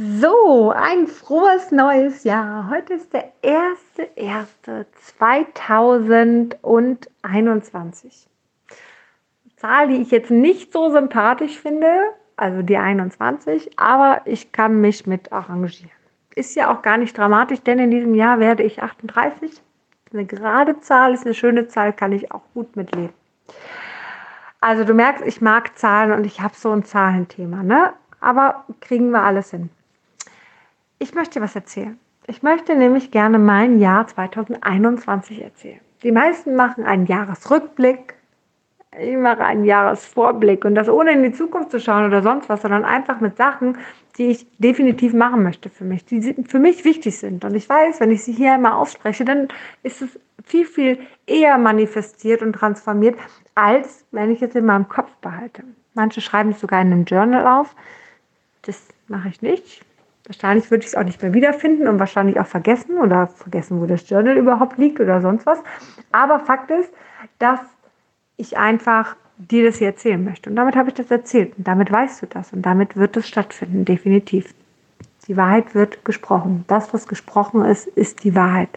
So, ein frohes neues Jahr. Heute ist der 1.1.2021. Zahl, die ich jetzt nicht so sympathisch finde, also die 21, aber ich kann mich mit arrangieren. Ist ja auch gar nicht dramatisch, denn in diesem Jahr werde ich 38. Eine gerade Zahl ist eine schöne Zahl, kann ich auch gut mitleben. Also du merkst, ich mag Zahlen und ich habe so ein Zahlenthema, ne? Aber kriegen wir alles hin. Ich möchte was erzählen. Ich möchte nämlich gerne mein Jahr 2021 erzählen. Die meisten machen einen Jahresrückblick, ich mache einen Jahresvorblick und das ohne in die Zukunft zu schauen oder sonst was, sondern einfach mit Sachen, die ich definitiv machen möchte für mich, die für mich wichtig sind. Und ich weiß, wenn ich sie hier einmal ausspreche, dann ist es viel, viel eher manifestiert und transformiert, als wenn ich es in meinem Kopf behalte. Manche schreiben es sogar in einem Journal auf. Das mache ich nicht. Wahrscheinlich würde ich es auch nicht mehr wiederfinden und wahrscheinlich auch vergessen oder vergessen, wo das Journal überhaupt liegt oder sonst was. Aber Fakt ist, dass ich einfach dir das hier erzählen möchte. Und damit habe ich das erzählt. Und damit weißt du das. Und damit wird es stattfinden, definitiv. Die Wahrheit wird gesprochen. Das, was gesprochen ist, ist die Wahrheit.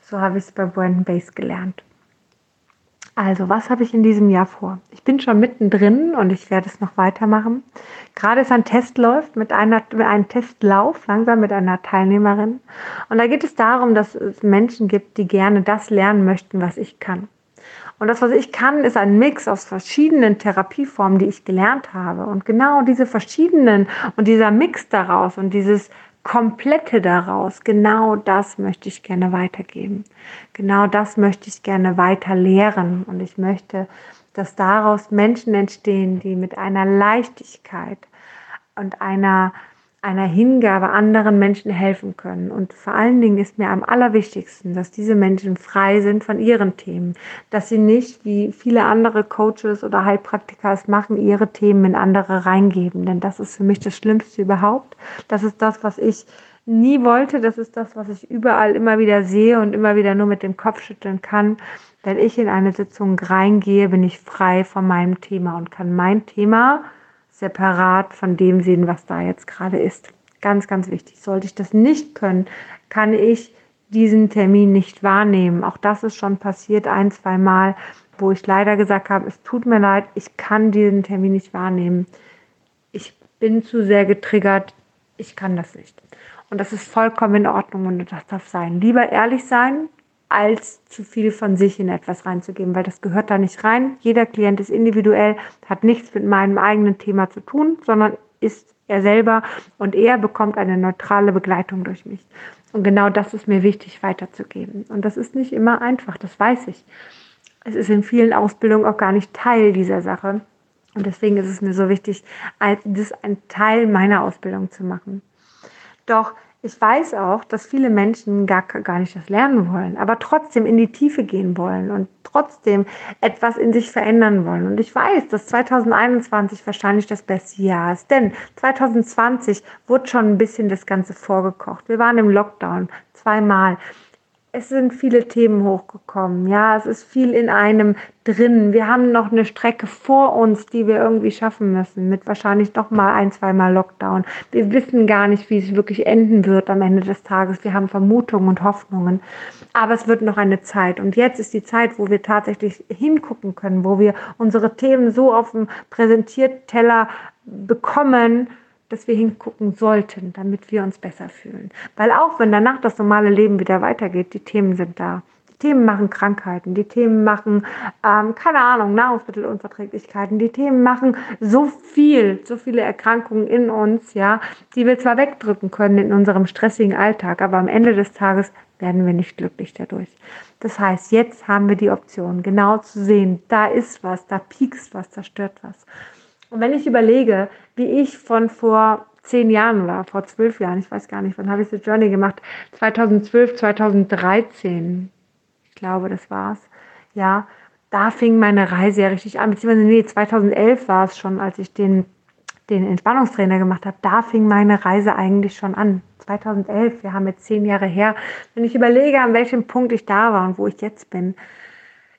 So habe ich es bei Brandon Base gelernt. Also, was habe ich in diesem Jahr vor? Ich bin schon mittendrin und ich werde es noch weitermachen. Gerade ist ein Test läuft mit einer, einem Testlauf, langsam mit einer Teilnehmerin. Und da geht es darum, dass es Menschen gibt, die gerne das lernen möchten, was ich kann. Und das, was ich kann, ist ein Mix aus verschiedenen Therapieformen, die ich gelernt habe. Und genau diese verschiedenen und dieser Mix daraus und dieses Komplette daraus, genau das möchte ich gerne weitergeben. Genau das möchte ich gerne weiter lehren. Und ich möchte, dass daraus Menschen entstehen, die mit einer Leichtigkeit und einer einer Hingabe anderen Menschen helfen können. Und vor allen Dingen ist mir am allerwichtigsten, dass diese Menschen frei sind von ihren Themen, dass sie nicht, wie viele andere Coaches oder Heilpraktiker es machen, ihre Themen in andere reingeben. Denn das ist für mich das Schlimmste überhaupt. Das ist das, was ich nie wollte. Das ist das, was ich überall immer wieder sehe und immer wieder nur mit dem Kopf schütteln kann. Wenn ich in eine Sitzung reingehe, bin ich frei von meinem Thema und kann mein Thema separat von dem sehen, was da jetzt gerade ist. Ganz, ganz wichtig. Sollte ich das nicht können, kann ich diesen Termin nicht wahrnehmen. Auch das ist schon passiert ein, zwei Mal, wo ich leider gesagt habe, es tut mir leid, ich kann diesen Termin nicht wahrnehmen. Ich bin zu sehr getriggert, ich kann das nicht. Und das ist vollkommen in Ordnung und das darf sein. Lieber ehrlich sein, als zu viel von sich in etwas reinzugeben, weil das gehört da nicht rein. Jeder Klient ist individuell, hat nichts mit meinem eigenen Thema zu tun, sondern ist er selber und er bekommt eine neutrale Begleitung durch mich. Und genau das ist mir wichtig weiterzugeben. Und das ist nicht immer einfach, das weiß ich. Es ist in vielen Ausbildungen auch gar nicht Teil dieser Sache. Und deswegen ist es mir so wichtig, das ein Teil meiner Ausbildung zu machen. Doch ich weiß auch, dass viele Menschen gar, gar nicht das lernen wollen, aber trotzdem in die Tiefe gehen wollen und trotzdem etwas in sich verändern wollen. Und ich weiß, dass 2021 wahrscheinlich das beste Jahr ist, denn 2020 wurde schon ein bisschen das Ganze vorgekocht. Wir waren im Lockdown zweimal es sind viele Themen hochgekommen. Ja, es ist viel in einem drin. Wir haben noch eine Strecke vor uns, die wir irgendwie schaffen müssen, mit wahrscheinlich noch mal ein, zweimal Lockdown. Wir wissen gar nicht, wie es wirklich enden wird am Ende des Tages. Wir haben Vermutungen und Hoffnungen. Aber es wird noch eine Zeit. Und jetzt ist die Zeit, wo wir tatsächlich hingucken können, wo wir unsere Themen so auf dem Präsentierteller bekommen, dass wir hingucken sollten, damit wir uns besser fühlen. Weil auch wenn danach das normale Leben wieder weitergeht, die Themen sind da. Die Themen machen Krankheiten, die Themen machen, ähm, keine Ahnung, Nahrungsmittelunverträglichkeiten, die Themen machen so viel, so viele Erkrankungen in uns, ja, die wir zwar wegdrücken können in unserem stressigen Alltag, aber am Ende des Tages werden wir nicht glücklich dadurch. Das heißt, jetzt haben wir die Option, genau zu sehen, da ist was, da piekst was, da stört was. Und wenn ich überlege, wie ich von vor zehn Jahren war, vor zwölf Jahren, ich weiß gar nicht, wann habe ich die Journey gemacht? 2012, 2013, ich glaube, das war's. Ja, da fing meine Reise ja richtig an, beziehungsweise nee, 2011 war es schon, als ich den, den Entspannungstrainer gemacht habe. Da fing meine Reise eigentlich schon an. 2011, wir haben jetzt zehn Jahre her. Wenn ich überlege, an welchem Punkt ich da war und wo ich jetzt bin,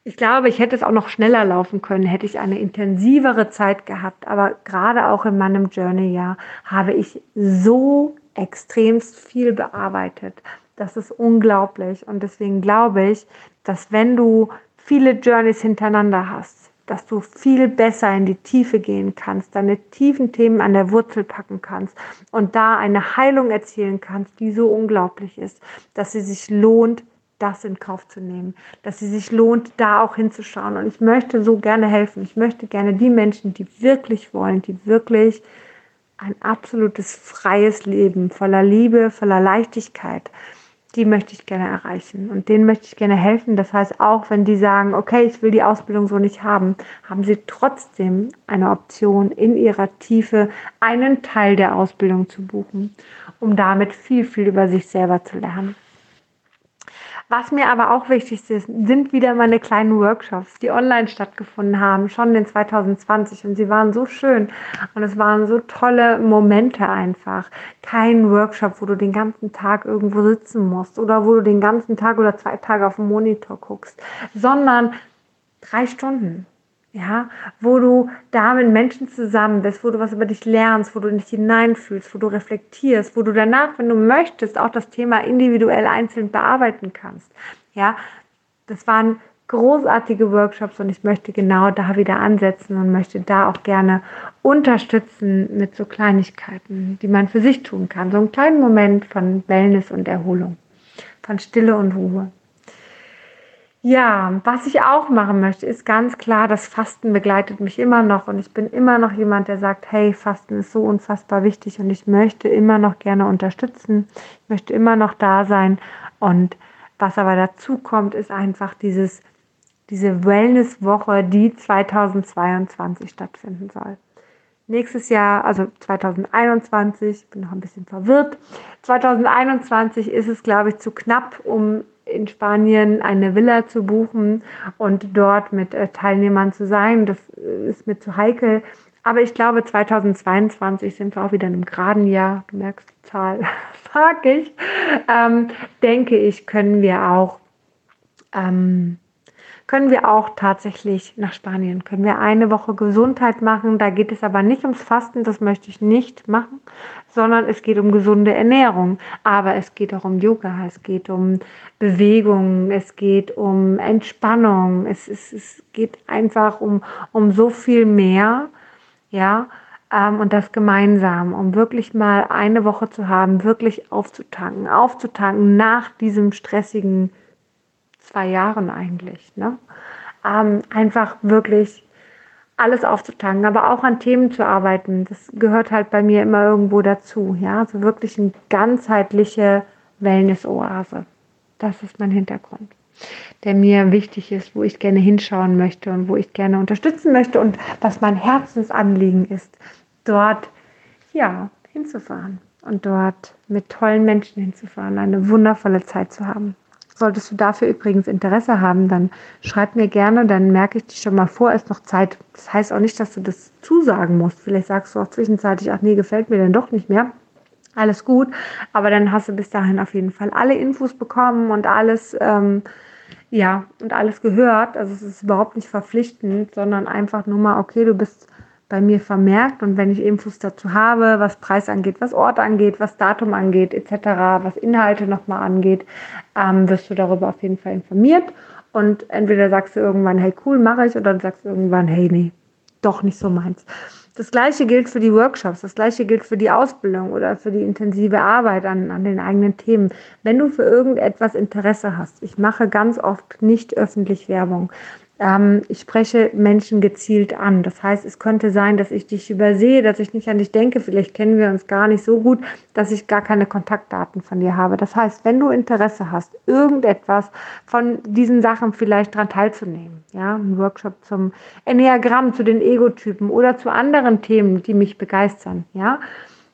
Ich glaube, ich hätte es auch noch schneller laufen können, hätte ich eine intensivere Zeit gehabt. Aber gerade auch in meinem Journey-Jahr habe ich so extremst viel bearbeitet. Das ist unglaublich. Und deswegen glaube ich, dass wenn du viele Journeys hintereinander hast, dass du viel besser in die Tiefe gehen kannst, deine tiefen Themen an der Wurzel packen kannst und da eine Heilung erzielen kannst, die so unglaublich ist, dass sie sich lohnt, das in Kauf zu nehmen, dass sie sich lohnt, da auch hinzuschauen. Und ich möchte so gerne helfen. Ich möchte gerne die Menschen, die wirklich wollen, die wirklich ein absolutes freies Leben voller Liebe, voller Leichtigkeit, die möchte ich gerne erreichen und denen möchte ich gerne helfen. Das heißt, auch wenn die sagen, okay, ich will die Ausbildung so nicht haben, haben sie trotzdem eine Option, in ihrer Tiefe einen Teil der Ausbildung zu buchen, um damit viel, viel über sich selber zu lernen. Was mir aber auch wichtig ist, sind wieder meine kleinen Workshops, die online stattgefunden haben, schon in 2020. Und sie waren so schön und es waren so tolle Momente einfach. Kein Workshop, wo du den ganzen Tag irgendwo sitzen musst oder wo du den ganzen Tag oder zwei Tage auf dem Monitor guckst, sondern drei Stunden ja, wo du da mit Menschen zusammen bist, wo du was über dich lernst, wo du dich hineinfühlst, wo du reflektierst, wo du danach, wenn du möchtest, auch das Thema individuell einzeln bearbeiten kannst. Ja, das waren großartige Workshops und ich möchte genau da wieder ansetzen und möchte da auch gerne unterstützen mit so Kleinigkeiten, die man für sich tun kann. So einen kleinen Moment von Wellness und Erholung, von Stille und Ruhe. Ja, was ich auch machen möchte, ist ganz klar, das Fasten begleitet mich immer noch und ich bin immer noch jemand, der sagt, hey, Fasten ist so unfassbar wichtig und ich möchte immer noch gerne unterstützen, ich möchte immer noch da sein und was aber dazu kommt, ist einfach dieses, diese Wellnesswoche, die 2022 stattfinden soll. Nächstes Jahr, also 2021, bin noch ein bisschen verwirrt. 2021 ist es, glaube ich, zu knapp, um in Spanien eine Villa zu buchen und dort mit äh, Teilnehmern zu sein. Das äh, ist mir zu heikel. Aber ich glaube, 2022 sind wir auch wieder in einem geraden Jahr. Du merkst die Zahl, sag ich. Ähm, denke ich, können wir auch ähm, können wir auch tatsächlich nach Spanien. Können wir eine Woche Gesundheit machen. Da geht es aber nicht ums Fasten, das möchte ich nicht machen, sondern es geht um gesunde Ernährung. Aber es geht auch um Yoga, es geht um Bewegung, es geht um Entspannung, es, es, es geht einfach um, um so viel mehr. Ja, ähm, und das gemeinsam, um wirklich mal eine Woche zu haben, wirklich aufzutanken, aufzutanken nach diesem stressigen zwei Jahren eigentlich. Ne? Ähm, einfach wirklich alles aufzutanken, aber auch an Themen zu arbeiten. Das gehört halt bei mir immer irgendwo dazu. Ja, also wirklich eine ganzheitliche Wellness-Oase. Das ist mein Hintergrund, der mir wichtig ist, wo ich gerne hinschauen möchte und wo ich gerne unterstützen möchte und was mein Herzensanliegen ist, dort ja hinzufahren und dort mit tollen Menschen hinzufahren, eine wundervolle Zeit zu haben. Solltest du dafür übrigens Interesse haben, dann schreib mir gerne, dann merke ich dich schon mal vor, ist noch Zeit. Das heißt auch nicht, dass du das zusagen musst. Vielleicht sagst du auch zwischenzeitlich, ach nee, gefällt mir denn doch nicht mehr. Alles gut, aber dann hast du bis dahin auf jeden Fall alle Infos bekommen und alles, ähm, ja, und alles gehört. Also es ist überhaupt nicht verpflichtend, sondern einfach nur mal, okay, du bist bei mir vermerkt und wenn ich Infos dazu habe, was Preis angeht, was Ort angeht, was Datum angeht, etc., was Inhalte nochmal angeht, ähm, wirst du darüber auf jeden Fall informiert und entweder sagst du irgendwann, hey cool, mache ich, oder dann sagst du irgendwann, hey nee, doch nicht so meins. Das gleiche gilt für die Workshops, das gleiche gilt für die Ausbildung oder für die intensive Arbeit an, an den eigenen Themen. Wenn du für irgendetwas Interesse hast, ich mache ganz oft nicht öffentlich Werbung. Ähm, ich spreche Menschen gezielt an. Das heißt, es könnte sein, dass ich dich übersehe, dass ich nicht an dich denke. Vielleicht kennen wir uns gar nicht so gut, dass ich gar keine Kontaktdaten von dir habe. Das heißt, wenn du Interesse hast, irgendetwas von diesen Sachen vielleicht daran teilzunehmen, ja, ein Workshop zum Enneagramm, zu den Egotypen oder zu anderen Themen, die mich begeistern, ja,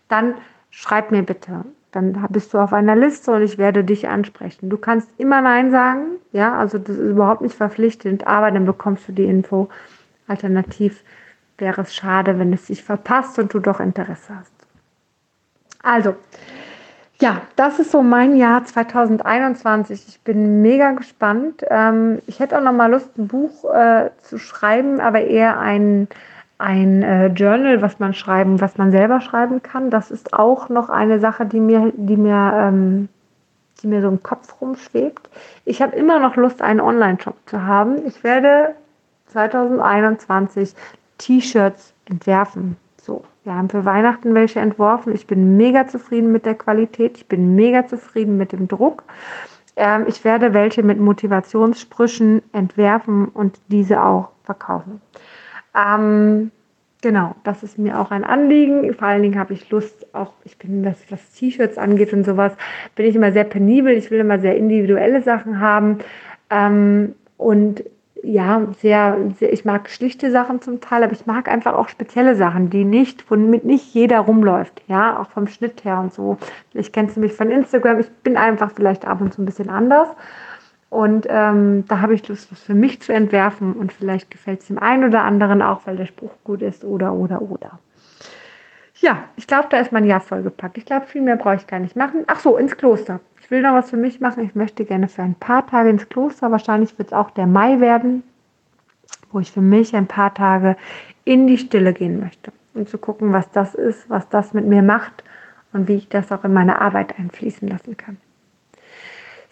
dann schreib mir bitte dann bist du auf einer Liste und ich werde dich ansprechen. Du kannst immer Nein sagen, ja, also das ist überhaupt nicht verpflichtend, aber dann bekommst du die Info. Alternativ wäre es schade, wenn es sich verpasst und du doch Interesse hast. Also, Ja, das ist so mein Jahr 2021. Ich bin mega gespannt. Ähm, ich hätte auch noch mal Lust, ein Buch äh, zu schreiben, aber eher ein, ein äh, Journal, was man schreiben, was man selber schreiben kann. Das ist auch noch eine Sache, die mir, die mir, ähm, die mir so im Kopf rumschwebt. Ich habe immer noch Lust, einen Online-Shop zu haben. Ich werde 2021 T-Shirts entwerfen. So, wir haben für Weihnachten welche entworfen. Ich bin mega zufrieden mit der Qualität. Ich bin mega zufrieden mit dem Druck. Ähm, ich werde welche mit Motivationssprüchen entwerfen und diese auch verkaufen. Ähm, genau, das ist mir auch ein Anliegen. Vor allen Dingen habe ich Lust, auch ich bin, was, was T-Shirts angeht und sowas, bin ich immer sehr penibel. Ich will immer sehr individuelle Sachen haben. Ähm, und ja, sehr, sehr, ich mag schlichte Sachen zum Teil, aber ich mag einfach auch spezielle Sachen, die nicht, womit nicht jeder rumläuft, ja, auch vom Schnitt her und so. Vielleicht kennst du mich von Instagram, ich bin einfach vielleicht ab und zu ein bisschen anders. Und ähm, da habe ich Lust, was für mich zu entwerfen und vielleicht gefällt es dem einen oder anderen auch, weil der Spruch gut ist oder, oder, oder. Ja, ich glaube, da ist mein Jahr vollgepackt. Ich glaube, viel mehr brauche ich gar nicht machen. Ach so, ins Kloster will noch was für mich machen. Ich möchte gerne für ein paar Tage ins Kloster. Wahrscheinlich wird es auch der Mai werden, wo ich für mich ein paar Tage in die Stille gehen möchte. Und zu gucken, was das ist, was das mit mir macht und wie ich das auch in meine Arbeit einfließen lassen kann.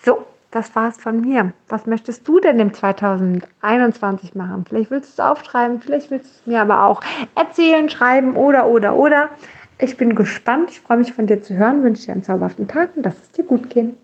So, das war's von mir. Was möchtest du denn im 2021 machen? Vielleicht willst du es aufschreiben, vielleicht willst du es mir aber auch erzählen, schreiben oder, oder, oder. Ich bin gespannt. Ich freue mich von dir zu hören. Wünsche dir einen zauberhaften Tag und dass es dir gut geht.